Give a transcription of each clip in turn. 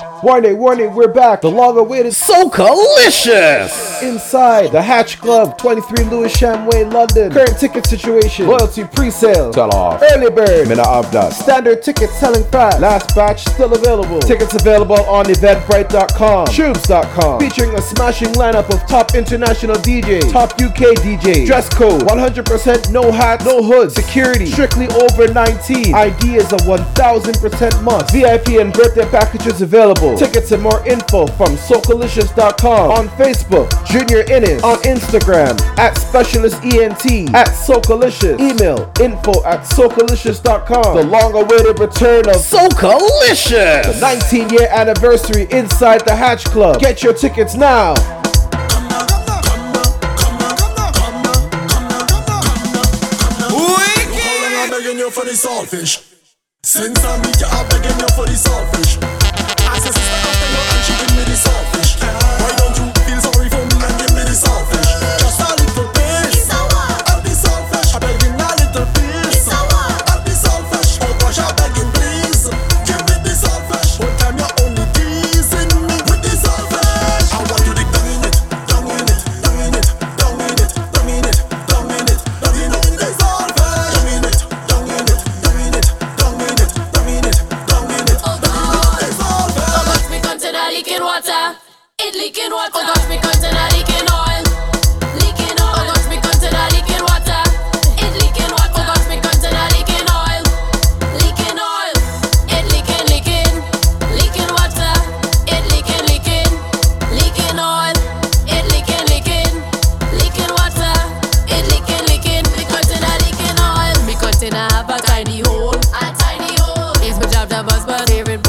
you Warning, warning, we're back. The long awaited Socalicious. Inside the Hatch Club, 23 Lewisham Shamway, London. Current ticket situation, loyalty pre sale, sell off, early bird, Mina of. Standard ticket selling fast. Last batch still available. Tickets available on eventbrite.com, shoobs.com. Featuring a smashing lineup of top international DJs, top UK DJs. Dress code 100% no hat, no hood. Security strictly over 19. ID is a 1000% must. VIP and birthday packages available. Tickets and more info from socalicious.com on Facebook, Junior Inniss, on Instagram at Specialist ENT, at Socalicious, email info at socalicious.com. The long awaited return of Socalicious, the 19 year anniversary inside the Hatch Club. Get your tickets now. Since I'm you, I'm begging you for the saltfish. leaking water. Oh gosh, my container leaking oil. Leaking oil. Oh gosh, container leaking water. It leaking water. Oh gosh, container leaking oil. Leaking oil. It leaking, leaking. Leaking water. It leaking, leaking. Leaking oil. It leaking, leaking. Leaking water. It leaking, leaking. My container leaking oil. My container have a tiny hole. A tiny hole. It's my job to bust, but here it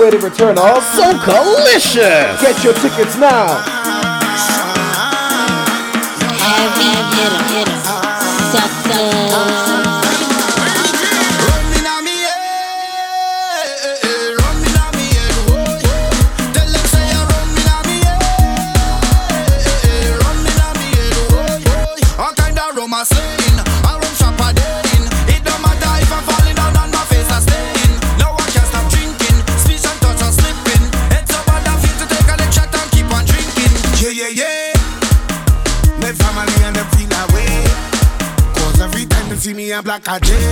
way to return all so delicious. Get your tickets now I did.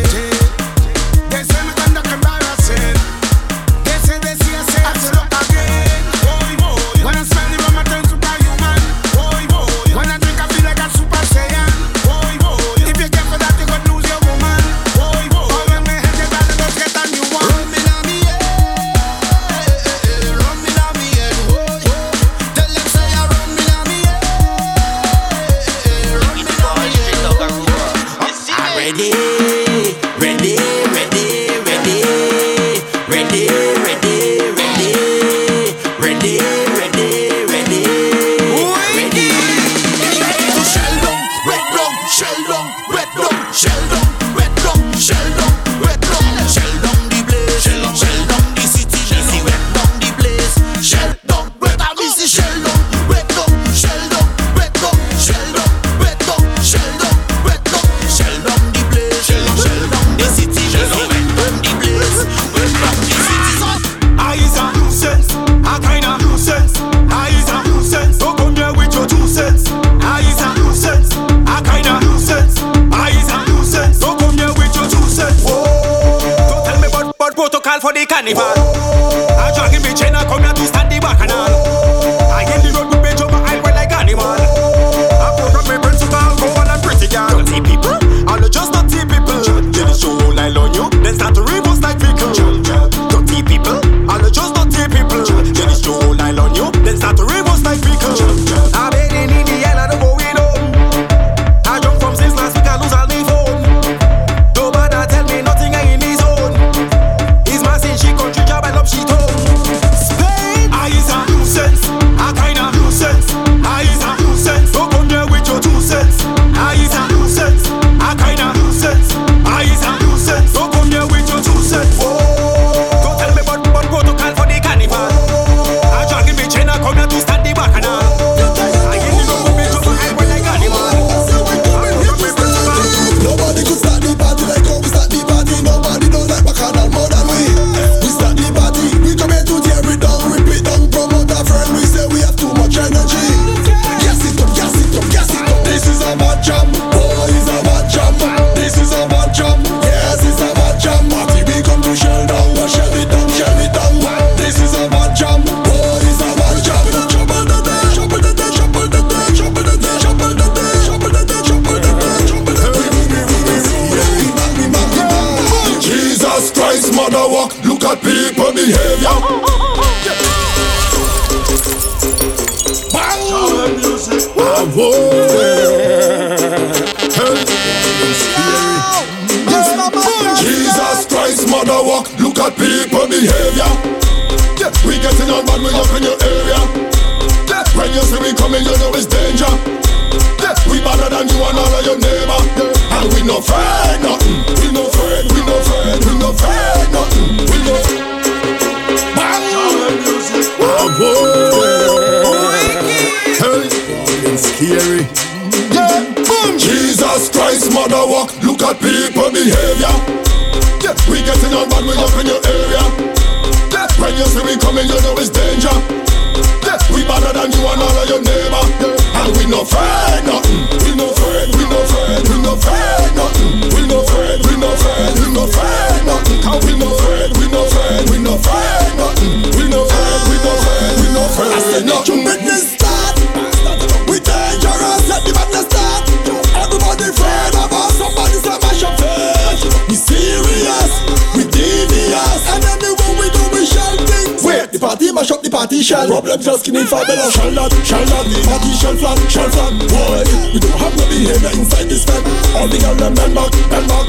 shell problems just give me five Shall not, shall not. that Party shall flat, shall flat Boy, we don't have no behavior inside this fed All the girls them bend back, bend back.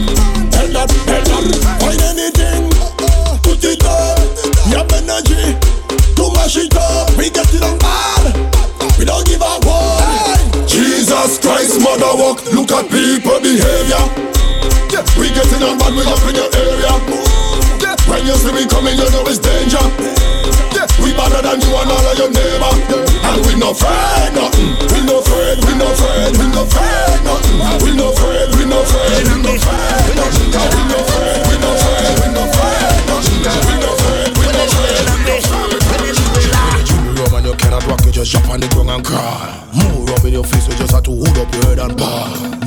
Hell that, hell that. Find anything, put it up. You have energy to mash it up. We get it on bad. We don't give a one Jesus Christ, mother walk. Look at people behavior. We get it on bad, we up in your area. When you see me coming, you know it's than you and all of your neighbor. And we no afraid nothing. We no afraid, we no afraid, we no afraid nothing. We no afraid, we no afraid, we no afraid nothing. We no afraid, we no afraid, we no afraid nothing. We no afraid, we no afraid, and you cannot rock it, just jump on the ground and cry. More rum in your face, you just have to hold up your head and bar.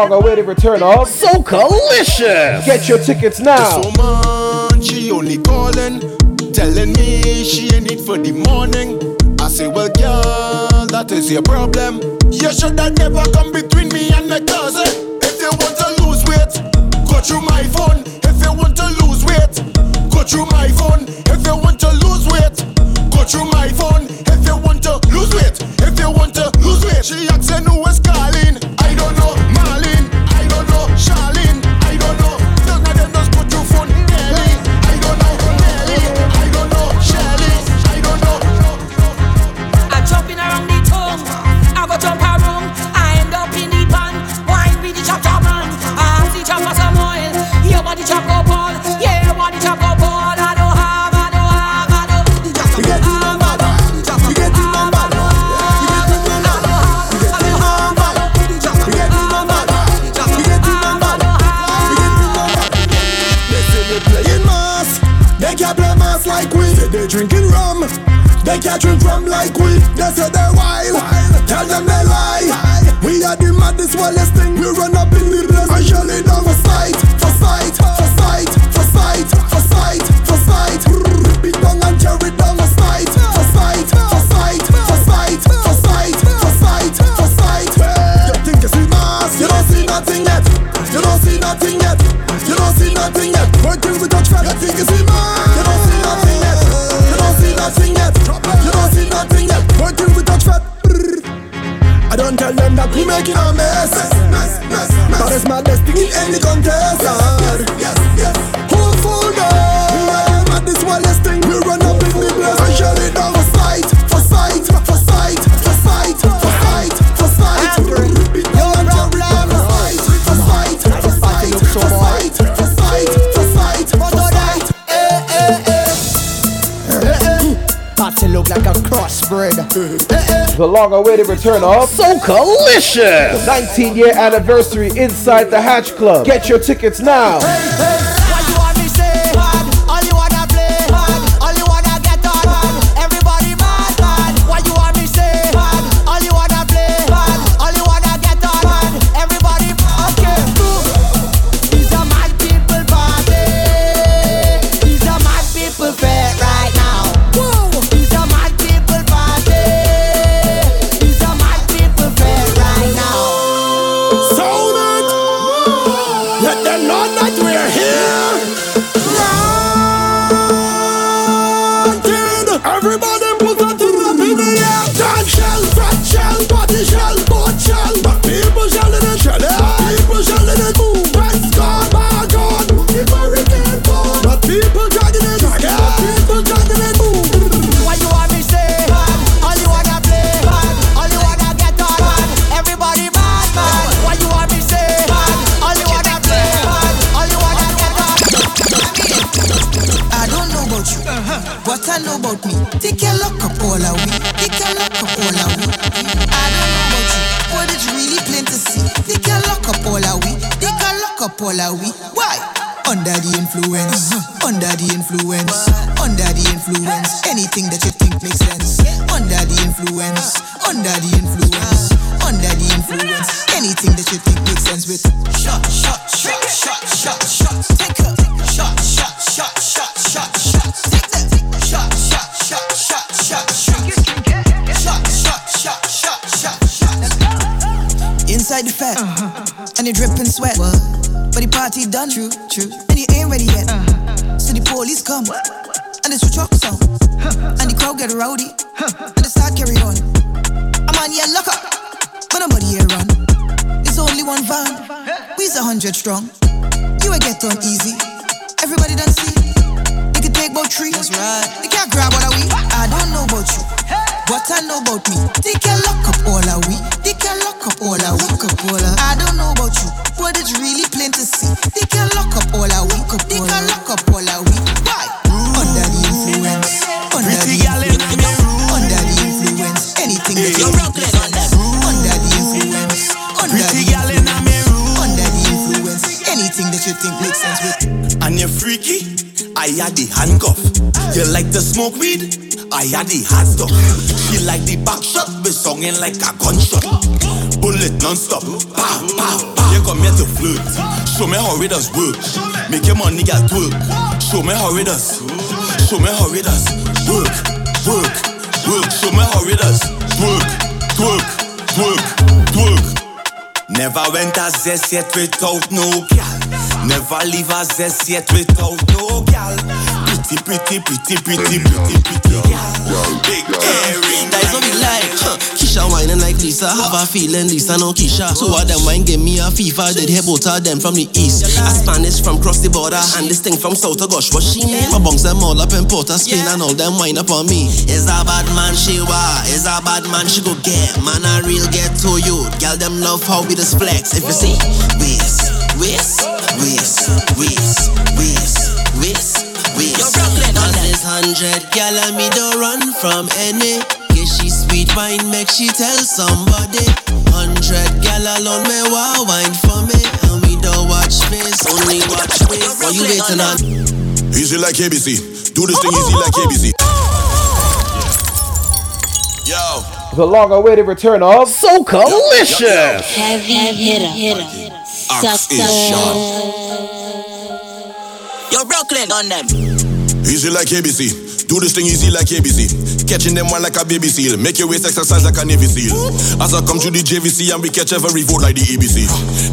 The long awaited return of Socalicious. Get your tickets now. So man, she only calling, telling me she ain't it for the morning. I say, well, girl, that is your problem. You should have never come between me and my cousin. If you want to lose weight, go through my phone. If you want to lose weight, go through my phone. If you want to lose weight, go through my phone. If you want to lose weight, if you want to lose weight, she asking who is calling. I don't know, Marlene. I don't know, Charlene. I don't know. They can't drink like we. They say they wild. Tell them they lie. We are the maddest, wildest thing. We run up in the place and shell it down for sight, for sight, for sight, for sight, for sight, for sight. It down and tear it down for sight, for sight, for sight, for sight, for sight, for sight, for sight. You think you see mass? You don't see nothing yet. You don't see nothing yet. You don't see nothing yet. Working with touch fat. You think you see mass? Don't tell them that we making a mess. But it's my destiny in any contest. Who fool them? We are mad this wildest thing. We run up in the place and shell it down for sight, for sight, for sight, for sight, for sight, for sight. And tear for sight, for sight, for sight, for sight, for sight, for sight, for sight. Party look like a crossbred. Eh, eh. eh, The long awaited return of Socalicious. 19 year anniversary inside the Hatch Club. Get your tickets now. What you done, true, true. And you ain't ready yet. So the police come, and they switch up sound, and the crowd get rowdy, and they start carry on. I'm on lock up, but nobody here run. It's only one van, we's a hundred strong. You ain't get done easy. Had the hard stuff. She like the back shot, be songing like a gunshot. Bullet non-stop, pow, pow, pow. You come here to flirt, show me how it work. Make your money get work, show me how it. Show me how it work, work, work. Show me how it does work, work, work, work. Never went a zest yet without no gal. Never leave a zest yet without no gal. Pretty, pretty, pretty, pretty, pretty, pretty gal. Big earring. That's what we like. Huh. Keisha whining like Lisa. Have a feeling Lisa no Keisha. Two of them wine give me a FIFA. Did hear both of them from the east. A Spanish from cross the border. And this thing from South of Gosh. What she mean? My bunks them all up in Port of Spain. And all them wine up on me. Is a bad man she wa. Is a bad man she go get. Man a real get to you. Girl them love how we just flex. If you see, waist, waist, waist, waist, waist, waist, waist. On this hundred, gal and me don't run from any. Yeah, she sweet wine, make she tell somebody. Hundred gal alone, me wow wine for me. And we don't watch face, only watch face. What you waiting on? Easy like ABC. Do this thing easy like ABC. Yo. The long-awaited return of Socalicious. Heavy hitter. Axe is sharp. Yo, Brooklyn on them. Easy like ABC. Do this thing easy like ABC. Catching them one like a baby seal. Make your waist exercise like a Navy SEAL. As I come to the JVC and we catch every vote like the ABC.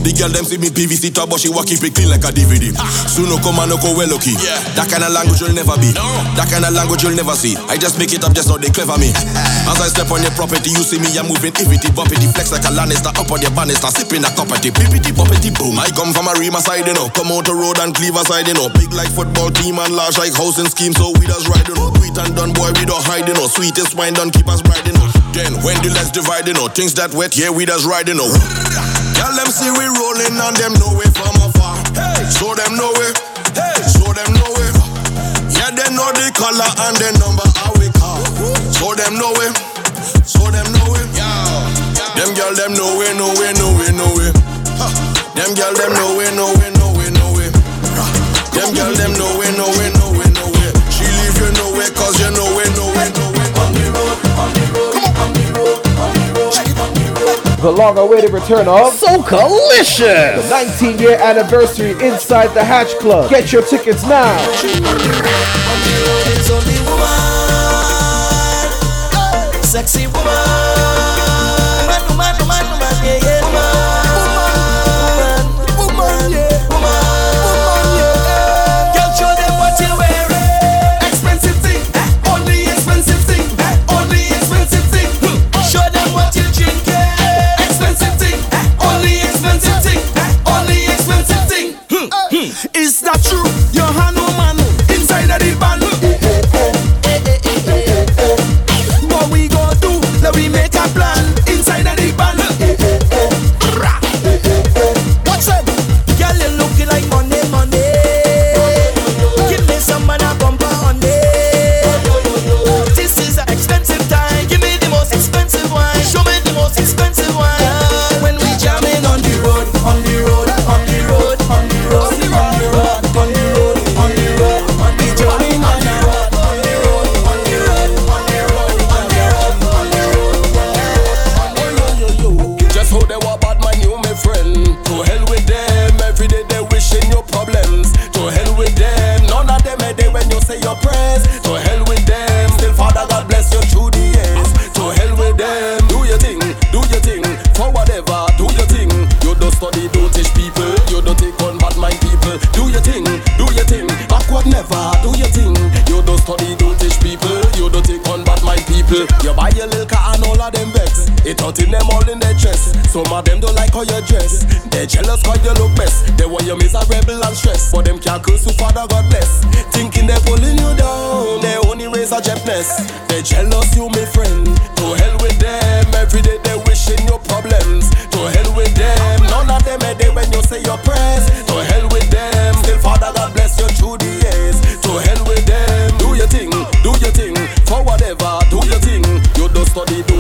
The girl them see me PVC top, but she walk keep it clean like a DVD. Soon no come and no go well lucky. That kind of language you'll never be. That kind of language you'll never see. I just make it up, just not they clever me. As I step on your property, you see me, I'm moving evity, bumpity, flex like a Lannister up on your banister, sipping a cup of tea, bippity, bumpity, boom. I come from a Rima side, you know. Come out the road and Cleaver side, you know. Big like football team and large like housing scheme, so we just ride, you know. Sweet and done, boy, we don't hide, you know. Sweetest wine done, keep us riding, you know. Then when the let's divide, you know. Things that wet, yeah, we just ride, you know. Tell them see we rolling and them know it from afar. Hey, show them know it. Hey, show them know it. Yeah, they know the color and the number how we call. Show them know it. Show them know it. Them girl them know it, know it, know it, know it. Huh. Them girl them know it, know it, know it, know it. Them girl them know it, know it, road. the long-awaited return of Socalicious. the 19-year anniversary inside the Hatch Club. Get your tickets now. It's only woman, sexy woman. Woman,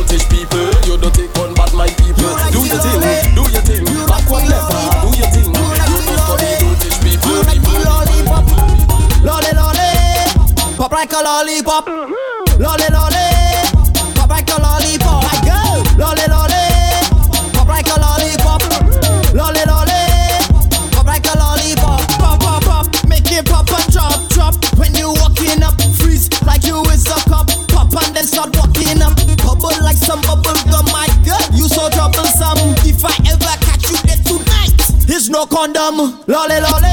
British people. You don't take one bad my people. You do your thing, do your thing. Backward back left, do your thing. You don't study, don't people. You like the lollipop, lolly lolly, pop like a lollipop, mm-hmm. lolly lolly. condom. Lolly, lolly.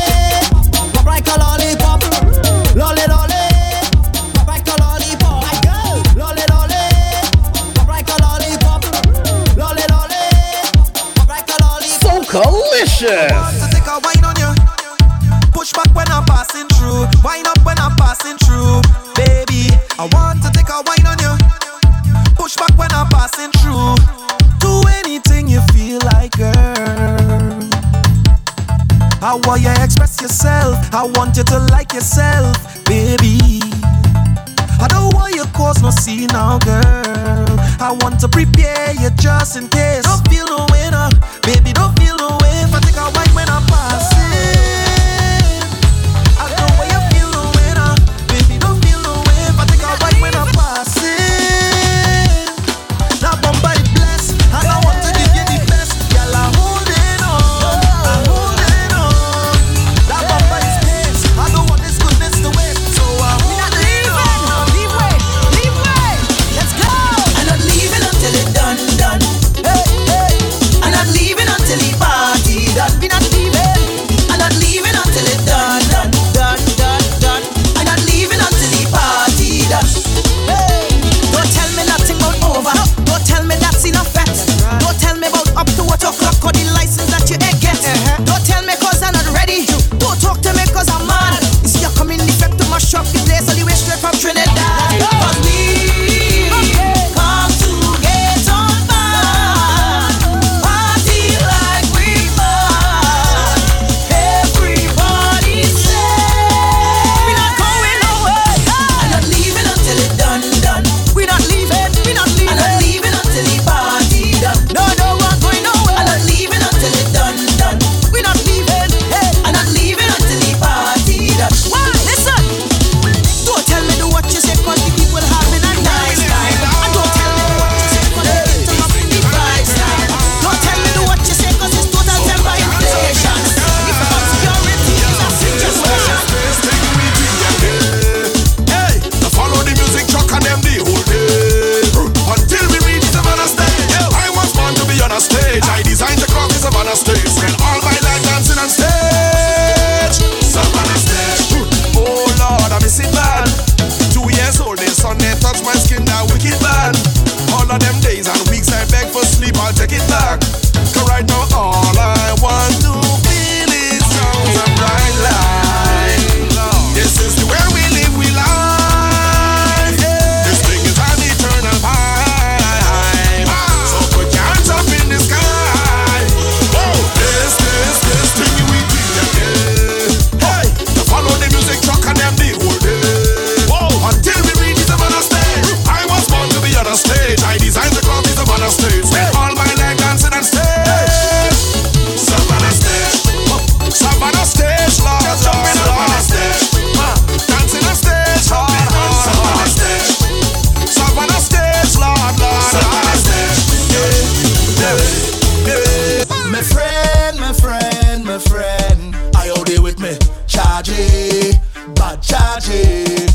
just in.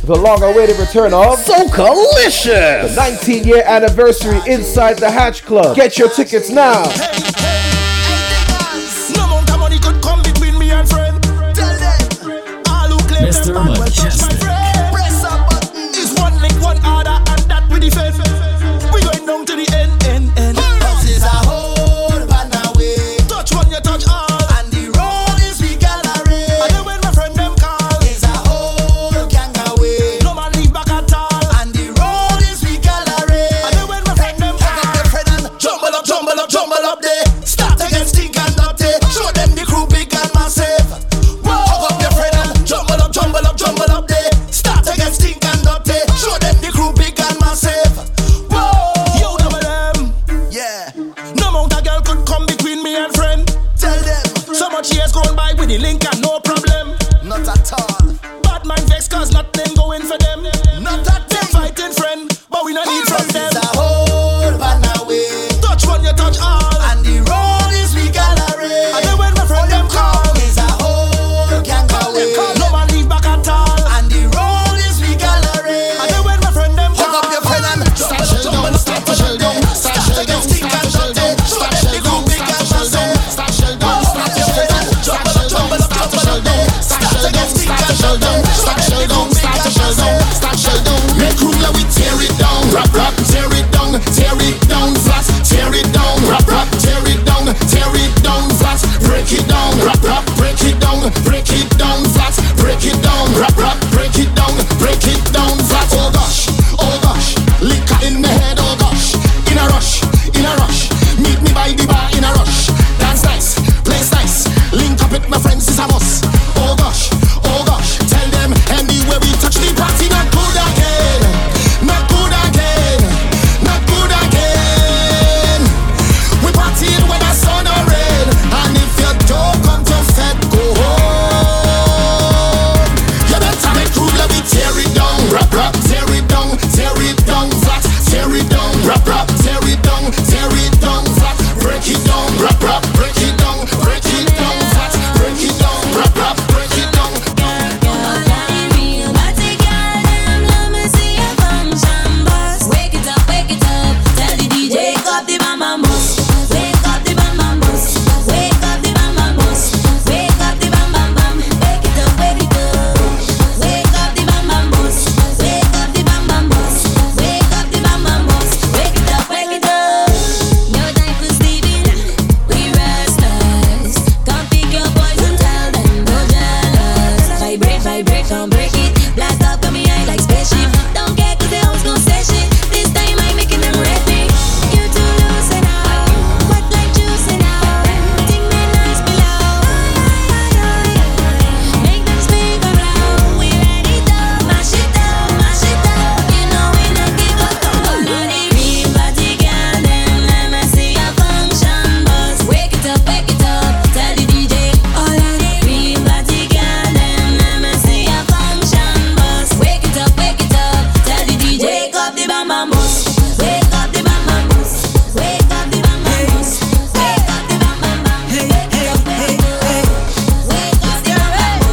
the long awaited return of Socalicious. The 19 year anniversary inside the Hatch Club. Get your tickets now.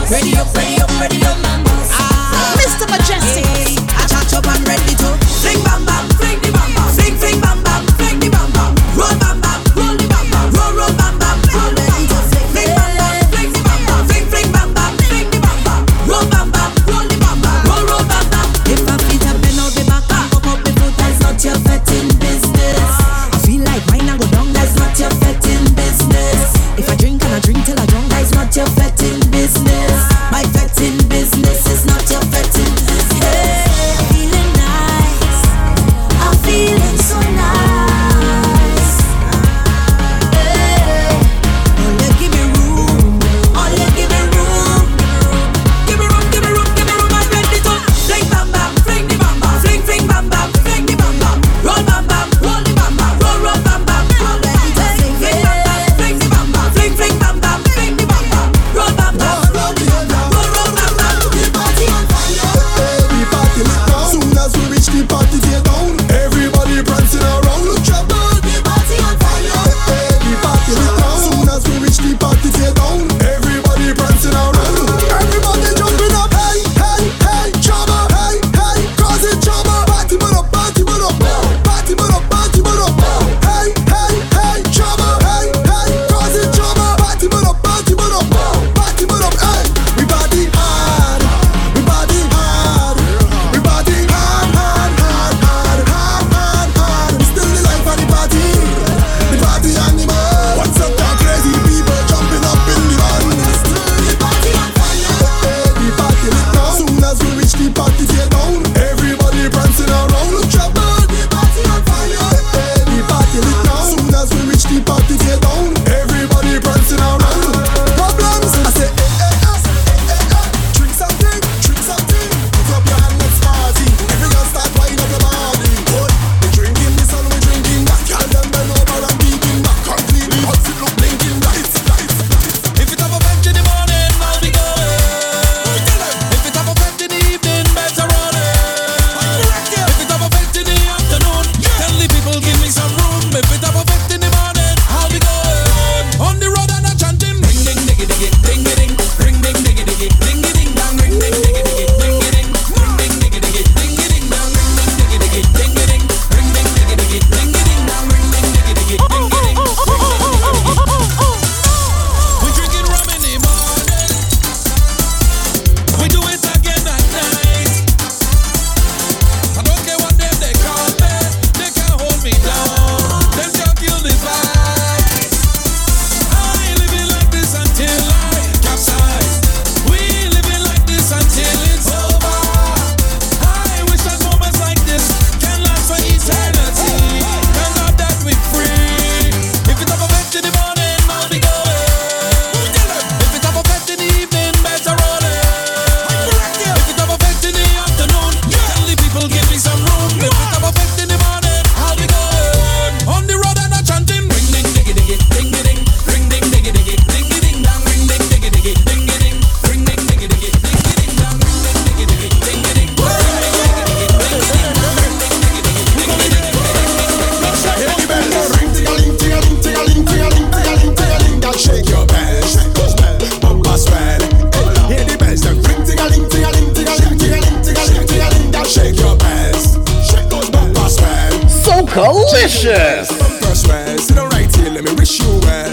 Ready up, ready up, ready up. Right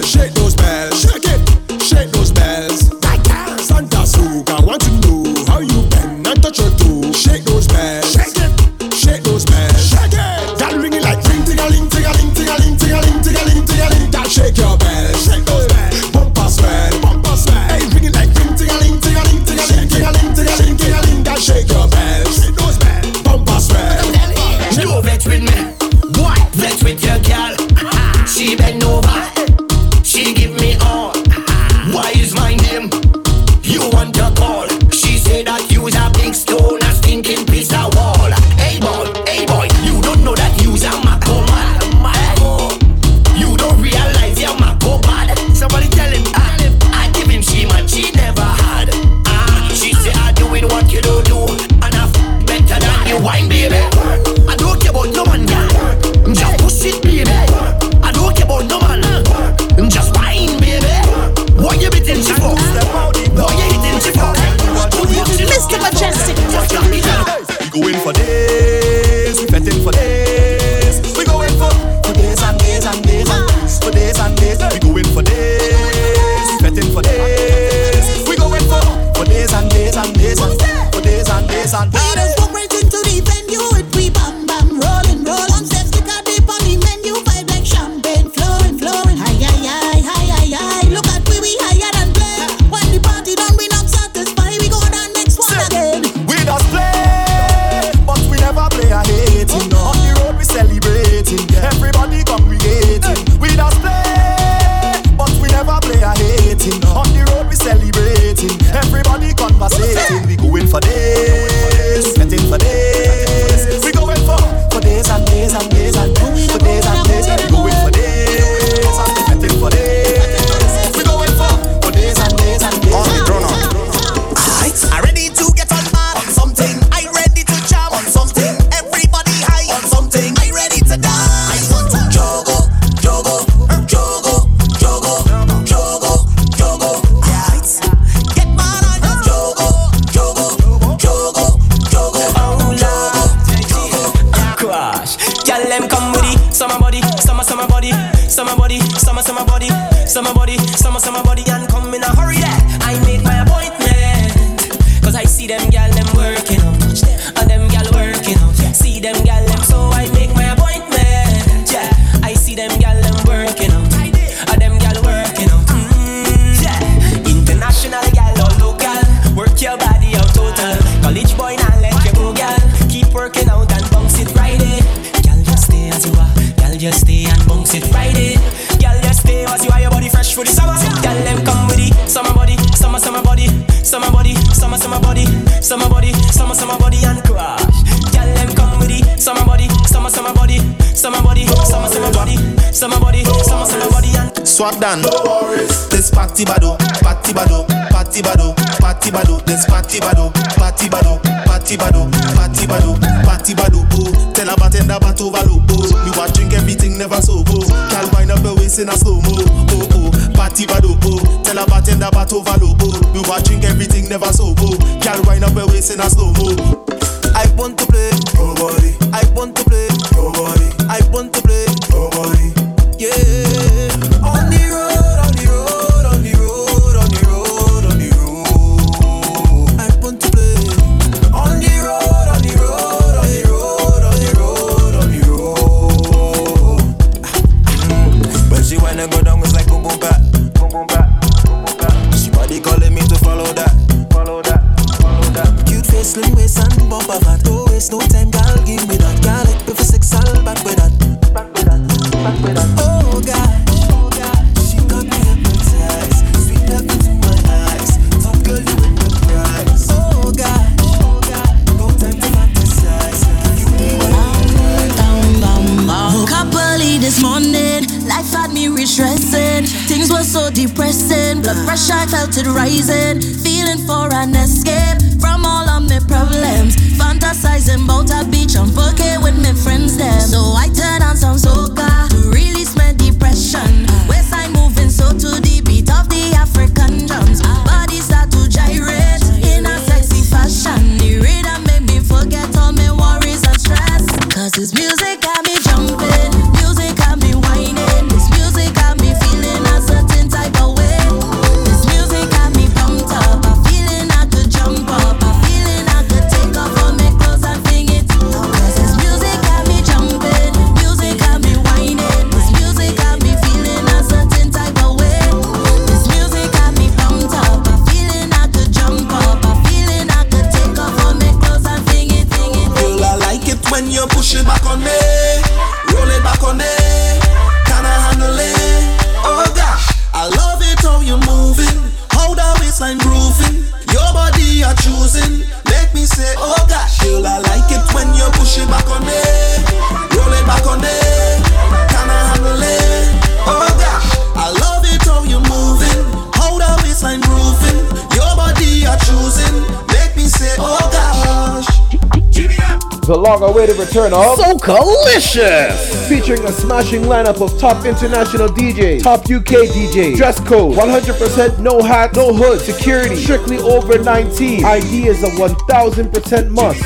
The long-awaited return of Socalicious. Featuring a smashing lineup of top international DJs, top UK DJs, dress code, 100% no hat, no hood, security, strictly over 19. ID is a 1000% must.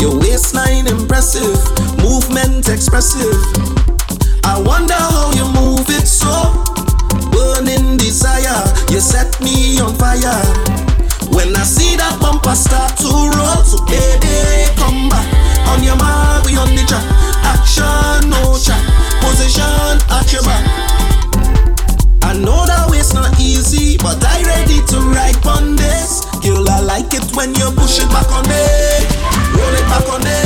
Your waistline impressive, movement expressive. I wonder how you move it so. Burning desire, you set me on fire. When I see that bumper start to roll, so baby, come back. On your mark, we on the track. Action, no chat. Position at your back. I know that wait's not easy, but I ready to ride on this. Girl, I like it when you push it back on me. Roll it back on me.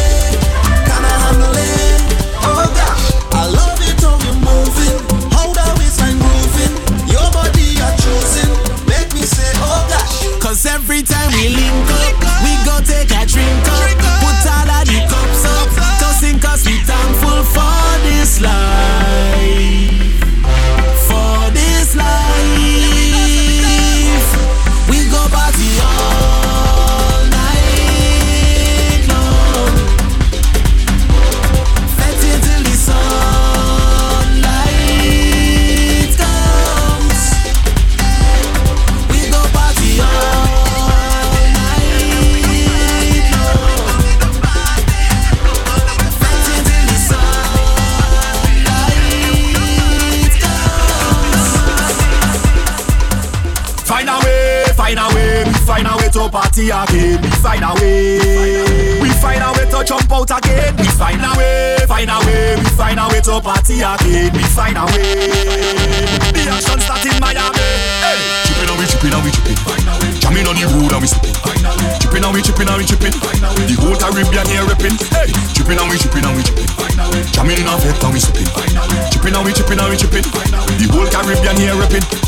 Can I handle it? Cause every time we link up, we go take a drink up. Put all of the cups up. In cause we thankful for this life. Party again. We find a way, we find a way to jump out again. We find a way, find a way, we find a way to party again. We find a way. The action start in Miami. Hey, chipping and we chipping and we chipping. Jamming on the road and we slipping. Chipping and we chipping and we chipping. The whole Caribbean here ripping. Hey, chipping and we chipping and we chipping. Jamming in a vet and we slipping. Chipping and we chipping and we chipping. The whole Caribbean here ripping.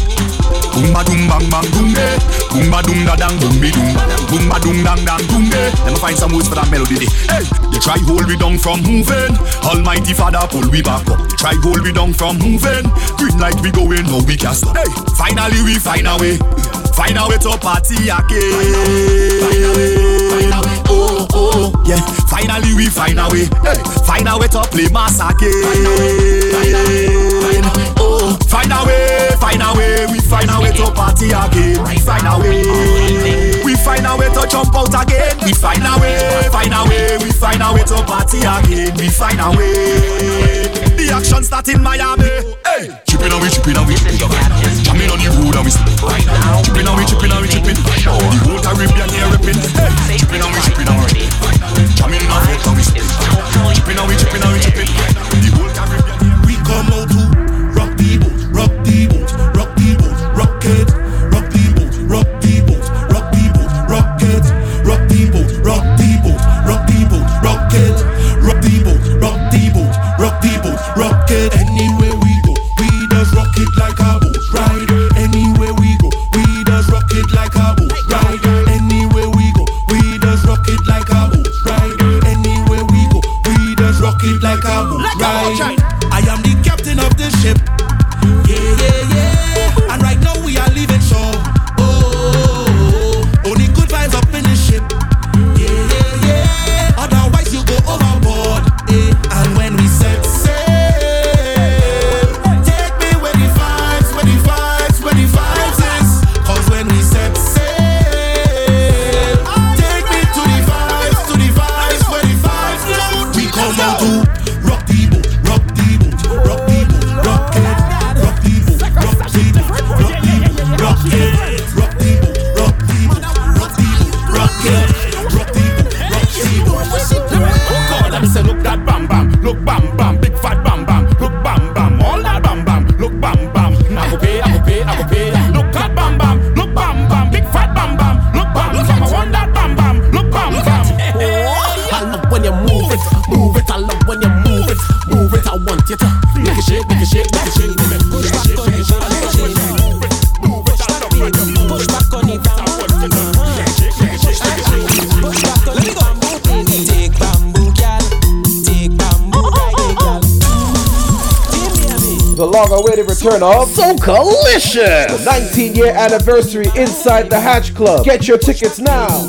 Boom ba doom bang bang boom eh. Boom ba doom da dang boom be doom. Boom ba doom dang dang boom eh. Let me find some words for that melody. dey. Hey, they try hold we down from moving. Almighty Father pull we back up. They try hold we down from moving. Green light we going, no we can't stop. Hey, finally we find a way. Find a way to party again. Find a way, find a way. Oh oh yeah. Finally we find a way. Hey, find a way to play mass again. Oh, find a way, find a way. We find a way we find our way to party again. We find a way. We find a way to jump out again. We find a way, find a way. We find a way to party again. We find a way. The action start in Miami. Hey, chipping and we chipping and we. Jamming on the road and we slipping. Chipping and we chipping and we chipping. The whole Caribbean here ripping. Hey, chipping and we chipping and we. Jamming in a vet and we slipping. Chipping and we chipping and we chipping. Return of Socalicious. the 19-year anniversary inside the Hatch Club. Get your tickets now.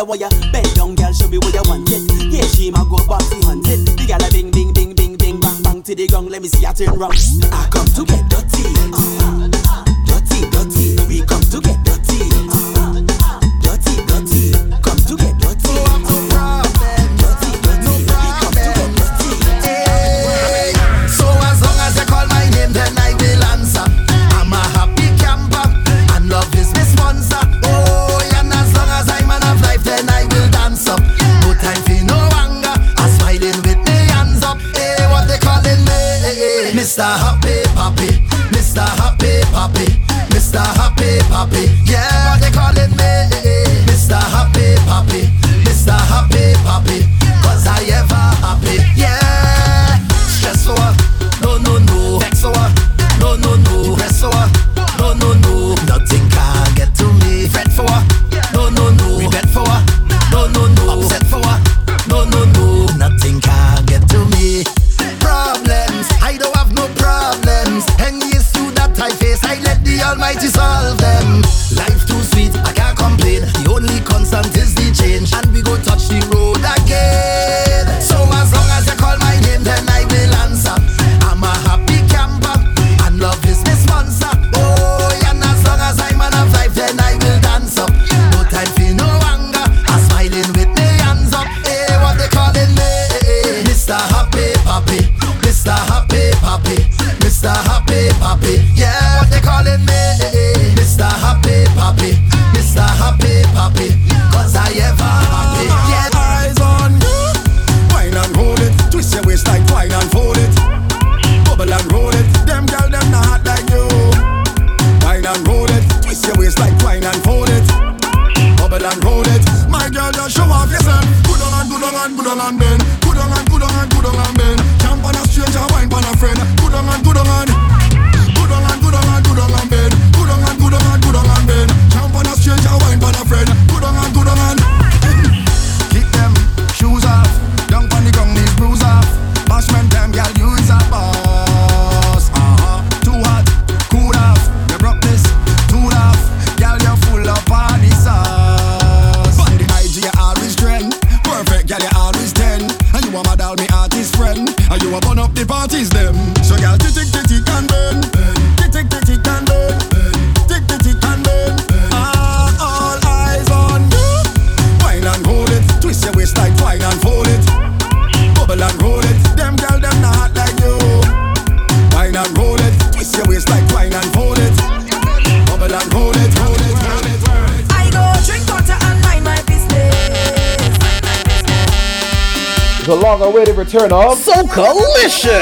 I want ya Bend down, girl, show me what you want it. Yeah, she ma go bossy hunt it The gyal a bing, bing, bing, bing, bing, bang, bang To the ground, let me see her turn round. Coalition.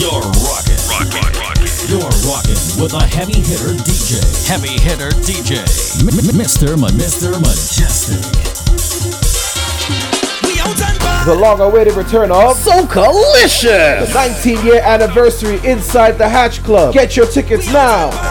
You're rocking. Rockin', rockin'. You're rocking with a heavy hitter DJ. Heavy hitter DJ. Mr. Ma- Mr. Majestic. The long awaited return of Socalicious! The 19 year anniversary inside the Hatch Club. Get your tickets now